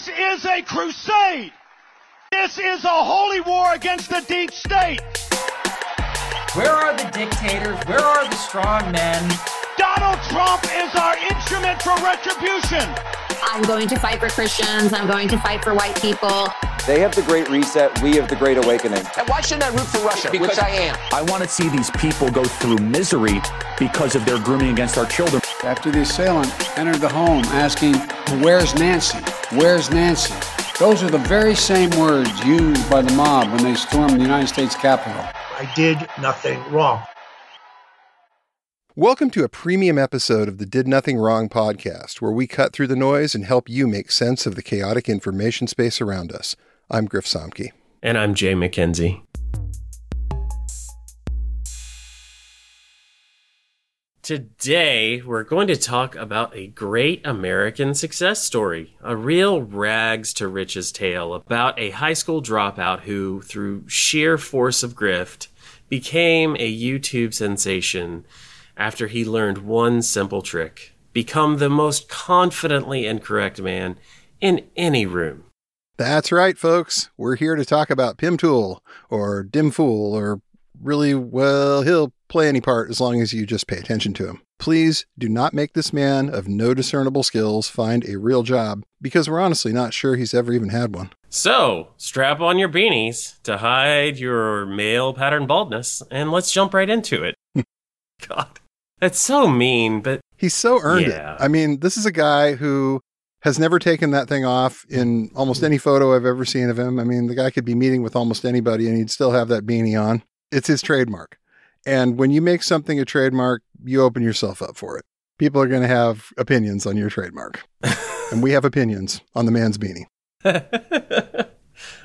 This is a crusade. This is a holy war against the deep state. Where are the dictators? Where are the strong men? Donald Trump is our instrument for retribution. I'm going to fight for Christians. I'm going to fight for white people. They have the Great Reset. We have the Great Awakening. And why shouldn't I root for Russia? Because Which I am. I want to see these people go through misery because of their grooming against our children. After the assailant entered the home asking, Where's Nancy? Where's Nancy? Those are the very same words used by the mob when they stormed the United States Capitol. I did nothing wrong. Welcome to a premium episode of the Did Nothing Wrong podcast, where we cut through the noise and help you make sense of the chaotic information space around us. I'm Griff Somke. And I'm Jay McKenzie. Today, we're going to talk about a great American success story, a real rags to riches tale about a high school dropout who, through sheer force of grift, became a YouTube sensation after he learned one simple trick become the most confidently incorrect man in any room. That's right, folks. We're here to talk about Pim Tool or Dim Fool or really, well, he'll play any part as long as you just pay attention to him. Please do not make this man of no discernible skills find a real job because we're honestly not sure he's ever even had one. So, strap on your beanies to hide your male pattern baldness and let's jump right into it. Hmm. God, that's so mean, but he's so earned Yeah. it. I mean, this is a guy who has never taken that thing off in almost any photo I've ever seen of him. I mean, the guy could be meeting with almost anybody and he'd still have that beanie on. It's his trademark. And when you make something a trademark, you open yourself up for it. People are going to have opinions on your trademark. and we have opinions on the man's beanie.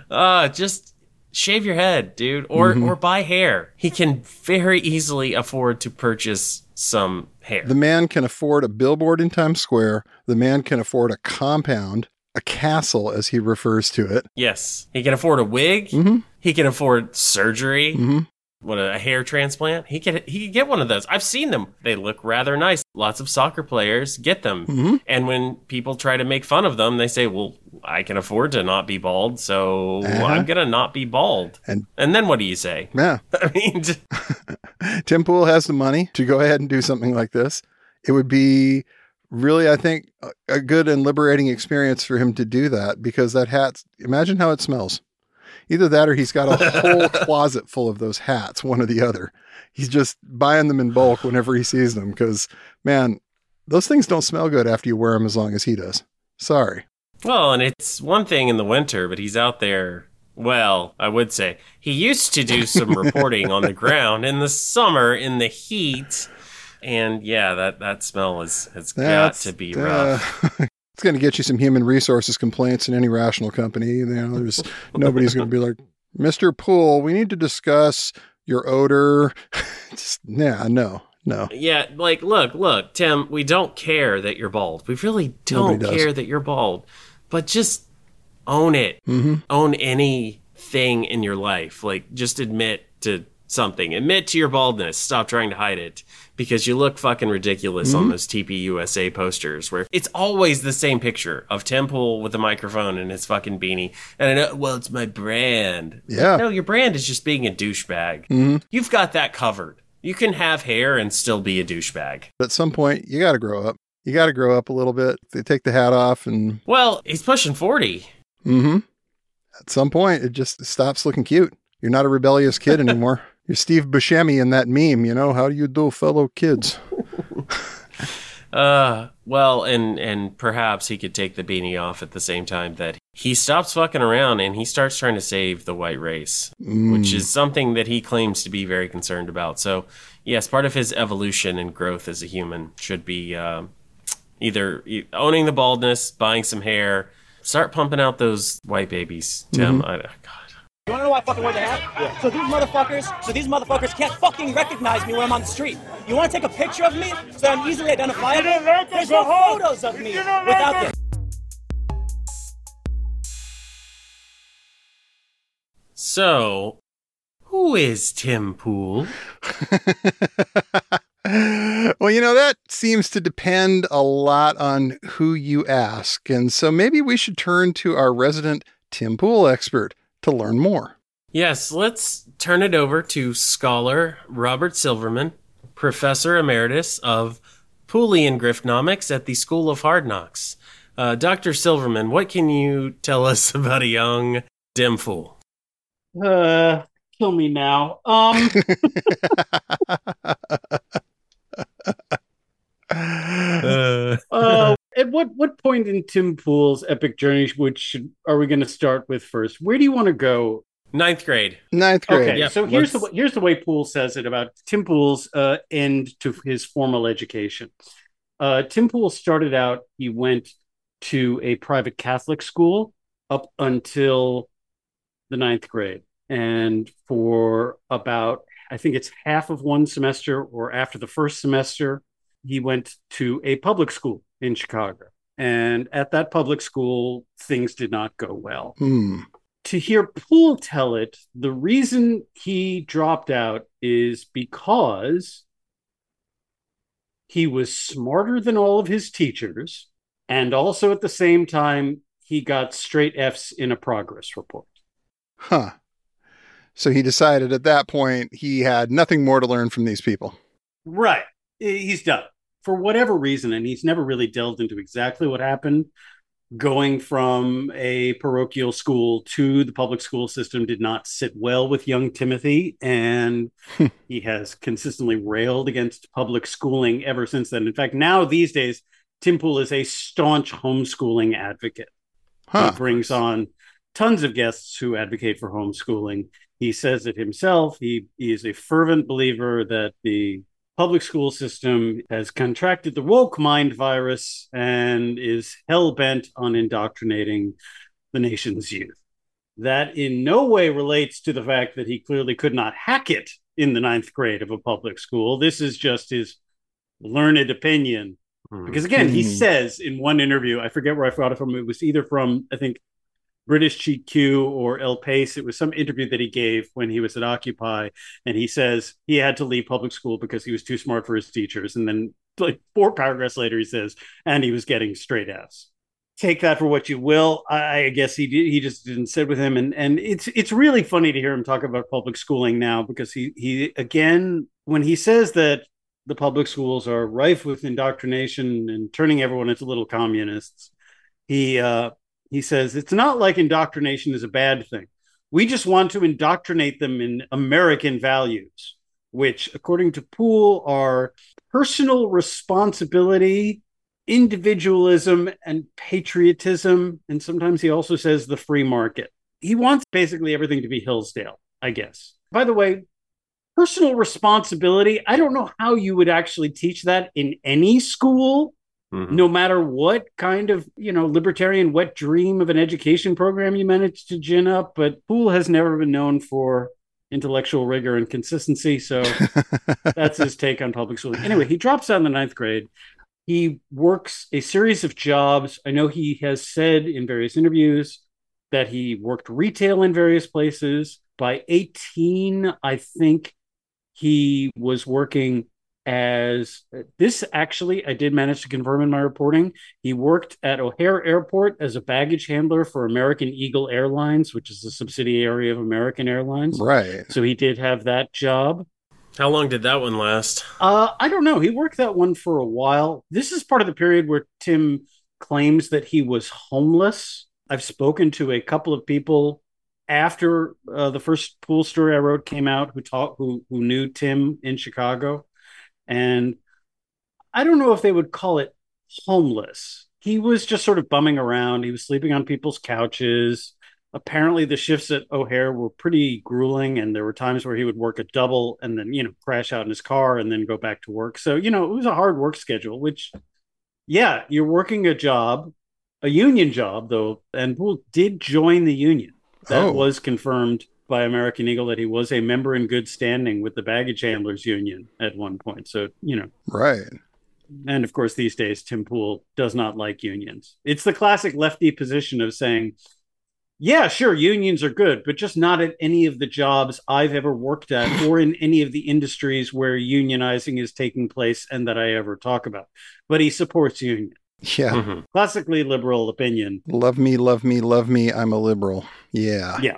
uh, just shave your head, dude, or Mhm. or buy hair. He can very easily afford to purchase some hair. The man can afford a billboard in Times Square. The man can afford a compound, a castle, as he refers to it. yes, he can afford a wig. Mhm. He can afford surgery. Mhm. What a hair transplant. He could he could get one of those. I've seen them. They look rather nice. Lots of soccer players get them. Mhm. And when people try to make fun of them, they say, "Well, I can afford to not be bald, so Uh-huh. I'm gonna not be bald." And- and then what do you say? Yeah. I mean, j- Tim Pool has the money to go ahead and do something like this. It would be really, I think, a good and liberating experience for him to do that because that hat, imagine how it smells. Either that or he's got a whole closet full of those hats, one or the other. He's just buying them in bulk whenever he sees them because, man, those things don't smell good after you wear them as long as he does. Sorry. well, and it's one thing in the winter, but he's out there. Well, I would say he used to do some reporting on the ground in the summer in the heat, and yeah, that that smell is has got to be uh, rough. it's going to get you some human resources complaints in any rational company. You know, there's nobody's going to be like, Mr. Pool, we need to discuss your odor. Just, yeah, no, no. Yeah, like look, look, Tim, we don't care that you're bald. We really don't care that you're bald. But just own it. Mhm. Own anything in your life. Like just admit to something. Admit to your baldness. Stop trying to hide it because you look fucking ridiculous Mm-hmm. on those TPUSA posters where it's always the same picture of Tim Pool with a microphone and his fucking beanie. And I know, well, it's my brand. Yeah. No, your brand is just being a douchebag. Mhm. You've got that covered. You can have hair and still be a douchebag. But at some point, you got to grow up. You got to grow up a little bit. They take the hat off, and Well, he's pushing 40. Mm hmm. at some point, it just stops looking cute. You're not a rebellious kid anymore. You're Steve Buscemi in that meme, you know? How do you do, fellow kids? Uh, well, and and perhaps he could take the beanie off at the same time that he stops fucking around and he starts trying to save the white race, which is something that he claims to be very concerned about. So, yes, part of his evolution and growth as a human should be um either e- owning the baldness, buying some hair, start pumping out those white babies. Tim, I, God. You wanna know why I fucking wear the hat? Yeah. So these motherfuckers, so these motherfuckers can't fucking recognize me when I'm on the street. You wanna take a picture of me so that I'm easily identifiable? There's no photos of me without this. So, who is Tim Pool? well, you know, that seems to depend a lot on who you ask. And so maybe we should turn to our resident Tim Pool expert to learn more. Yes, let's turn it over to scholar Robert Silverman, professor emeritus of Poolean Griffnomics at the School of Hard Knocks. Uh, Dr. Silverman, what can you tell us about a young Dim Fool? Uh, kill me now. Um. Uh, uh, at what what point in Tim Pool's epic journey which should are we going to start with first? Where do you want to go? Ninth grade. Ninth grade. Okay, Yep, so here's let's- the here's the way Pool says it about Tim Pool's uh, end to his formal education. Uh, Tim Pool started out. He went to a private Catholic school up until the ninth grade, and for about I think it's half of one semester or after the first semester, he went to a public school in Chicago. And at that public school, things did not go well Hmm. to hear Pool tell it, the reason he dropped out is because he was smarter than all of his teachers. And also at the same time, he got straight F's in a progress report. Huh. So he decided at that point he had nothing more to learn from these people. Right. He's done for whatever reason. And he's never really delved into exactly what happened. Going from a parochial school to the public school system did not sit well with young Timothy. And hmm. he has consistently railed against public schooling ever since then. In fact, now these days, Tim Pool is a staunch homeschooling advocate. Huh. He brings on tons of guests who advocate for homeschooling. He says it himself. He, he is a fervent believer that the public school system has contracted the woke mind virus and is hell bent on indoctrinating the nation's youth. That in no way relates to the fact that he clearly could not hack it in the ninth grade of a public school. This is just his learned opinion. Because again, he Hmm. says in one interview, I forget where I got it from. It was either from, I think, British GQ or El País. It was some interview that he gave when he was at Occupy, and he says he had to leave public school because he was too smart for his teachers. And then, like four paragraphs later, he says, and he was getting straight F's. Take that for what you will. I, I guess he did, he just didn't sit with him, and and it's it's really funny to hear him talk about public schooling now because he he again when he says that the public schools are rife with indoctrination and turning everyone into little communists. He uh, he says it's not like indoctrination is a bad thing. We just want to indoctrinate them in American values, which, according to Pool, are personal responsibility, individualism, and patriotism. And sometimes he also says the free market. He wants basically everything to be Hillsdale, I guess. By the way, personal responsibility, I don't know how you would actually teach that in any school Mm-hmm. no matter what kind of you know libertarian wet dream of an education program you manage to gin up but pool has never been known for intellectual rigor and consistency so that's his take on public schooling. Anyway he drops out in the ninth grade. He works a series of jobs. I know he has said in various interviews that he worked retail in various places. By 18 i think he was working as this actually I did manage to confirm in my reporting. He worked at O'Hare Airport as a baggage handler for American Eagle Airlines, which is a subsidiary of American Airlines. Right. So he did have that job. How long did that one last? Uh, I don't know. He worked that one for a while. This is part of the period where Tim claims that he was homeless. I've spoken to a couple of people after uh, the first pool story I wrote came out who taught who who knew Tim in Chicago, and I don't know if they would call it homeless. He was just sort of bumming around. He was sleeping on people's couches. Apparently, the shifts at O'Hare were pretty grueling, and there were times where he would work a double and then, you know, crash out in his car and then go back to work. So, you know, it was a hard work schedule, which, yeah, you're working a job, a union job, though. And Pool did join the union. That Oh. was confirmed by American Eagle that he was a member in good standing with the baggage handlers union at one point. So, you know, Right. and of course, these days, Tim Pool does not like unions. It's the classic lefty position of saying Yeah, sure, unions are good, but just not at any of the jobs I've ever worked at or in any of the industries where unionizing is taking place and that I ever talk about. But he supports union. Yeah. Mm-hmm. Classically liberal opinion. Love me, love me, love me. I'm a liberal. Yeah. Yeah.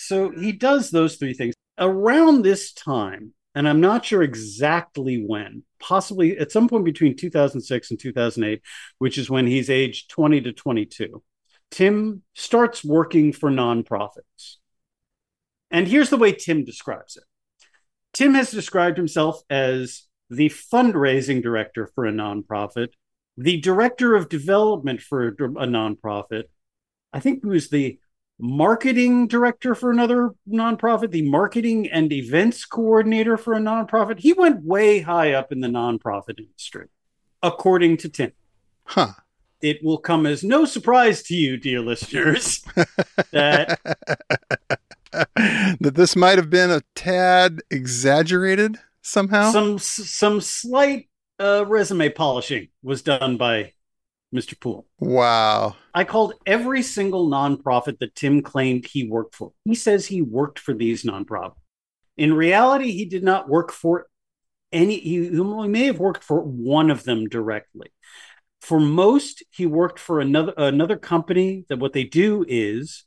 So he does those three things. Around this time, and I'm not sure exactly when, possibly at some point between 2006 and 2008, which is when he's aged 20 to 22, Tim starts working for nonprofits. And here's the way Tim describes it Tim has described himself as the fundraising director for a nonprofit, the director of development for a, nonprofit. I think he was the marketing director for another nonprofit, the marketing and events coordinator for a nonprofit. He went way high up in the nonprofit industry, according to Tim. Huh. It will come as no surprise to you, dear listeners, that that this might have been a tad exaggerated somehow. Some some slight uh, resume polishing was done by Mr. Pool. Wow. I called every single nonprofit that Tim claimed he worked for. He says he worked for these nonprofits. In reality, he did not work for any, he, he may have worked for one of them directly. For most, he worked for another another company that what they do is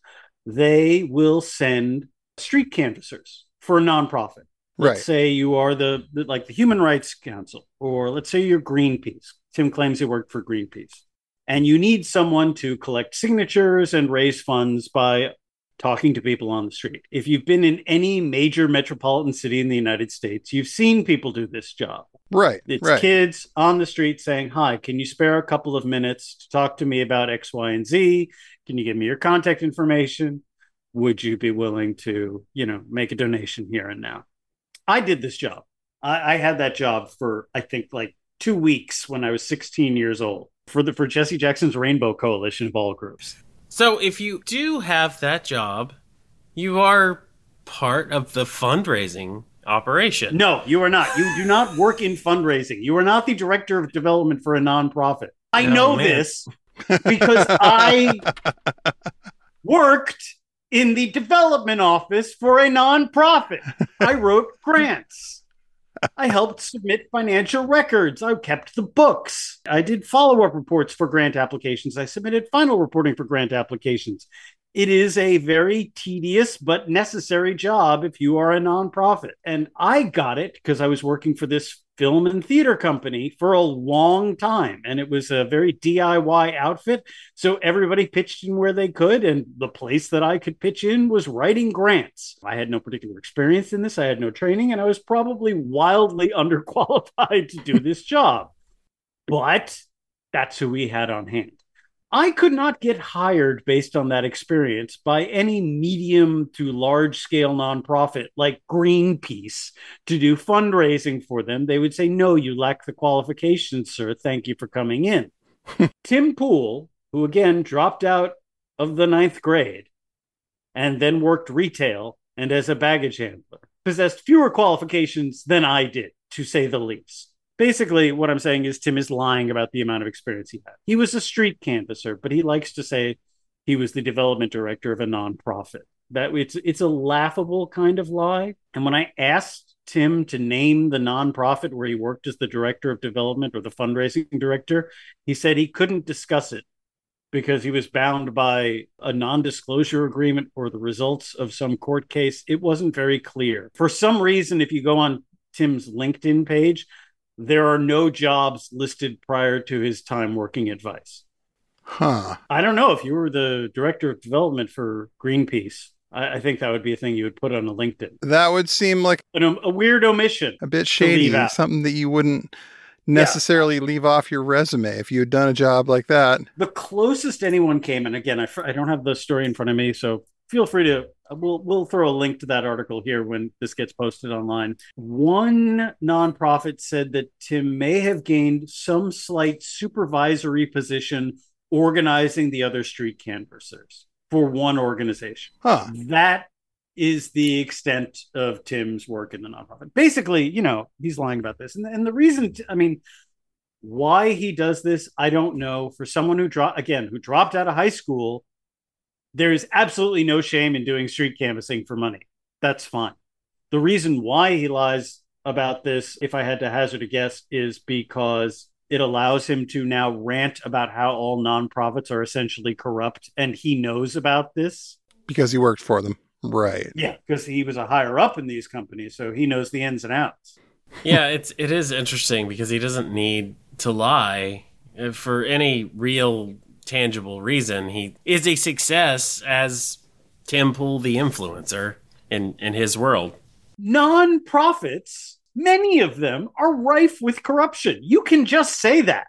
they will send street canvassers for a nonprofit. Let's right. say you are the, the like the Human Rights Council, or let's say you're Greenpeace. Tim claims he worked for Greenpeace and you need someone to collect signatures and raise funds by talking to people on the street. If you've been in any major metropolitan city in the United States, you've seen people do this job. Right. It's right. kids on the street saying, Hi, can you spare a couple of minutes to talk to me about X, Y, and Z? Can you give me your contact information? Would you be willing to, you know, make a donation here and now? I did this job. I, I had that job for, I think, like two weeks when I was 16 years old for the for Jesse Jackson's Rainbow Coalition of all groups. So if you do have that job, you are part of the fundraising operation. No, you are not. You do not work in fundraising. You are not the director of development for a nonprofit. I Oh, know man. this because I worked in the development office for a nonprofit. I wrote grants. I helped submit financial records. I kept the books. I did follow up reports for grant applications. I submitted final reporting for grant applications. It is a very tedious but necessary job if you are a nonprofit. And I got it because I was working for this film and theater company for a long time. And it was a very DIY outfit. So everybody pitched in where they could. And the place that I could pitch in was writing grants. I had no particular experience in this, I had no training, and I was probably wildly underqualified to do this job. But that's who we had on hand. I could not get hired based on that experience by any medium to large scale nonprofit like Greenpeace to do fundraising for them. They would say, No, you lack the qualifications, sir. Thank you for coming in. Tim Pool, who again dropped out of the ninth grade and then worked retail and as a baggage handler, possessed fewer qualifications than I did, to say the least basically what i'm saying is tim is lying about the amount of experience he had. He was a street canvasser but he likes to say he was the development director of a nonprofit. That it's it's a laughable kind of lie. And when i asked tim to name the nonprofit where he worked as the director of development or the fundraising director he said he couldn't discuss it because he was bound by a non-disclosure agreement or the results of some court case. It wasn't very clear. For some reason if you go on tim's linkedin page there are no jobs listed prior to his time working at Vice. Huh. I don't know if you were the director of development for Greenpeace. I, I think that would be a thing you would put on a LinkedIn. That would seem like An, um, a weird omission. a bit shady, something that you wouldn't necessarily leave off your resume if you had done a job like that. The closest anyone came, and again, I, I don't have the story in front of me, so feel free to. We'll we'll throw a link to that article here when this gets posted online. One nonprofit said that Tim may have gained some slight supervisory position organizing the other street canvassers for one organization. Huh. That is the extent of Tim's work in the nonprofit. Basically, you know, he's lying about this. And, and the reason, I mean, why he does this, I don't know. For someone who dropped, again, who dropped out of high school There's absolutely no shame in doing street canvassing for money. That's fine. The reason why he lies about this, if I had to hazard a guess, is because it allows him to now rant about how all nonprofits are essentially corrupt and he knows about this because he worked for them. Right. Yeah, because he was a higher up in these companies, so he knows the ins and outs. yeah, it's it is interesting because he doesn't need to lie for any real tangible reason. He is a success as Tim Pool the influencer in in his world. Non-profits, many of them are rife with corruption. You can just say that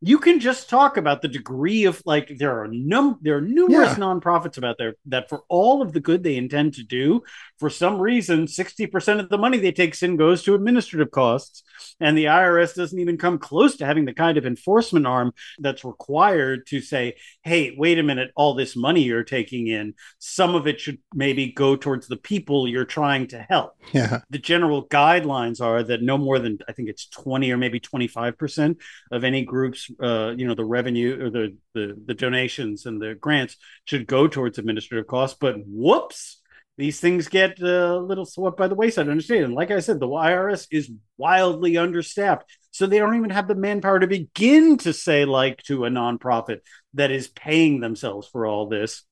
you can just talk about the degree of like there are num there are numerous yeah. nonprofits about there that for all of the good they intend to do for some reason 60% of the money they take in goes to administrative costs. And the IRS doesn't even come close to having the kind of enforcement arm that's required to say hey wait a minute all this money you're taking in some of it should maybe go towards the people you're trying to help. Yeah. The general guidelines are that no more than i think it's 20 or maybe 25% of any groups uh, you know the revenue or the, the the donations and the grants should go towards administrative costs but whoops these things get a little swept by the wayside understand and like i said the irs is wildly understaffed so they don't even have the manpower to begin to say like to a nonprofit that is paying themselves for all this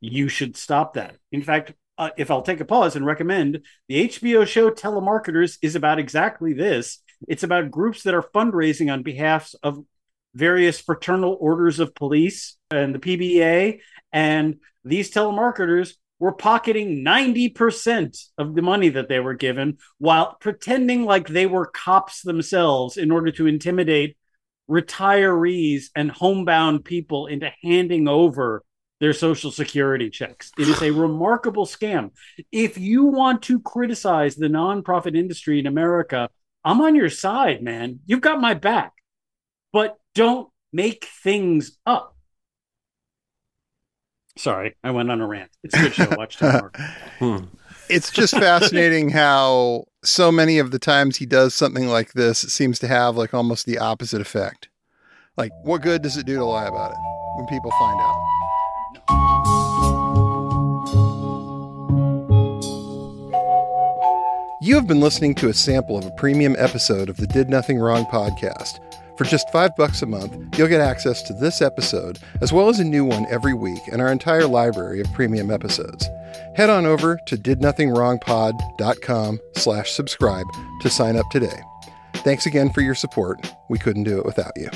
you should stop that in fact uh, if I'll take a pause and recommend the HBO show Telemarketers is about exactly this. It's about groups that are fundraising on behalf of various fraternal orders of police and the PBA. And these telemarketers were pocketing 90% of the money that they were given while pretending like they were cops themselves in order to intimidate retirees and homebound people into handing over their social security checks. It is a remarkable scam. If you want to criticize the nonprofit industry in America, I'm on your side, man. You've got my back. But don't make things up. Sorry, I went on a rant. It's a good show. Watch it. hmm. It's just fascinating how so many of the times he does something like this, it seems to have like almost the opposite effect. Like, what good does it do to lie about it when people find out? You have been listening to a sample of a premium episode of the Did Nothing Wrong podcast. For just five bucks a month, you'll get access to this episode, as well as a new one every week, and our entire library of premium episodes. Head on over to didnothingwrongpod.com slash subscribe to sign up today. Thanks again for your support. We couldn't do it without you.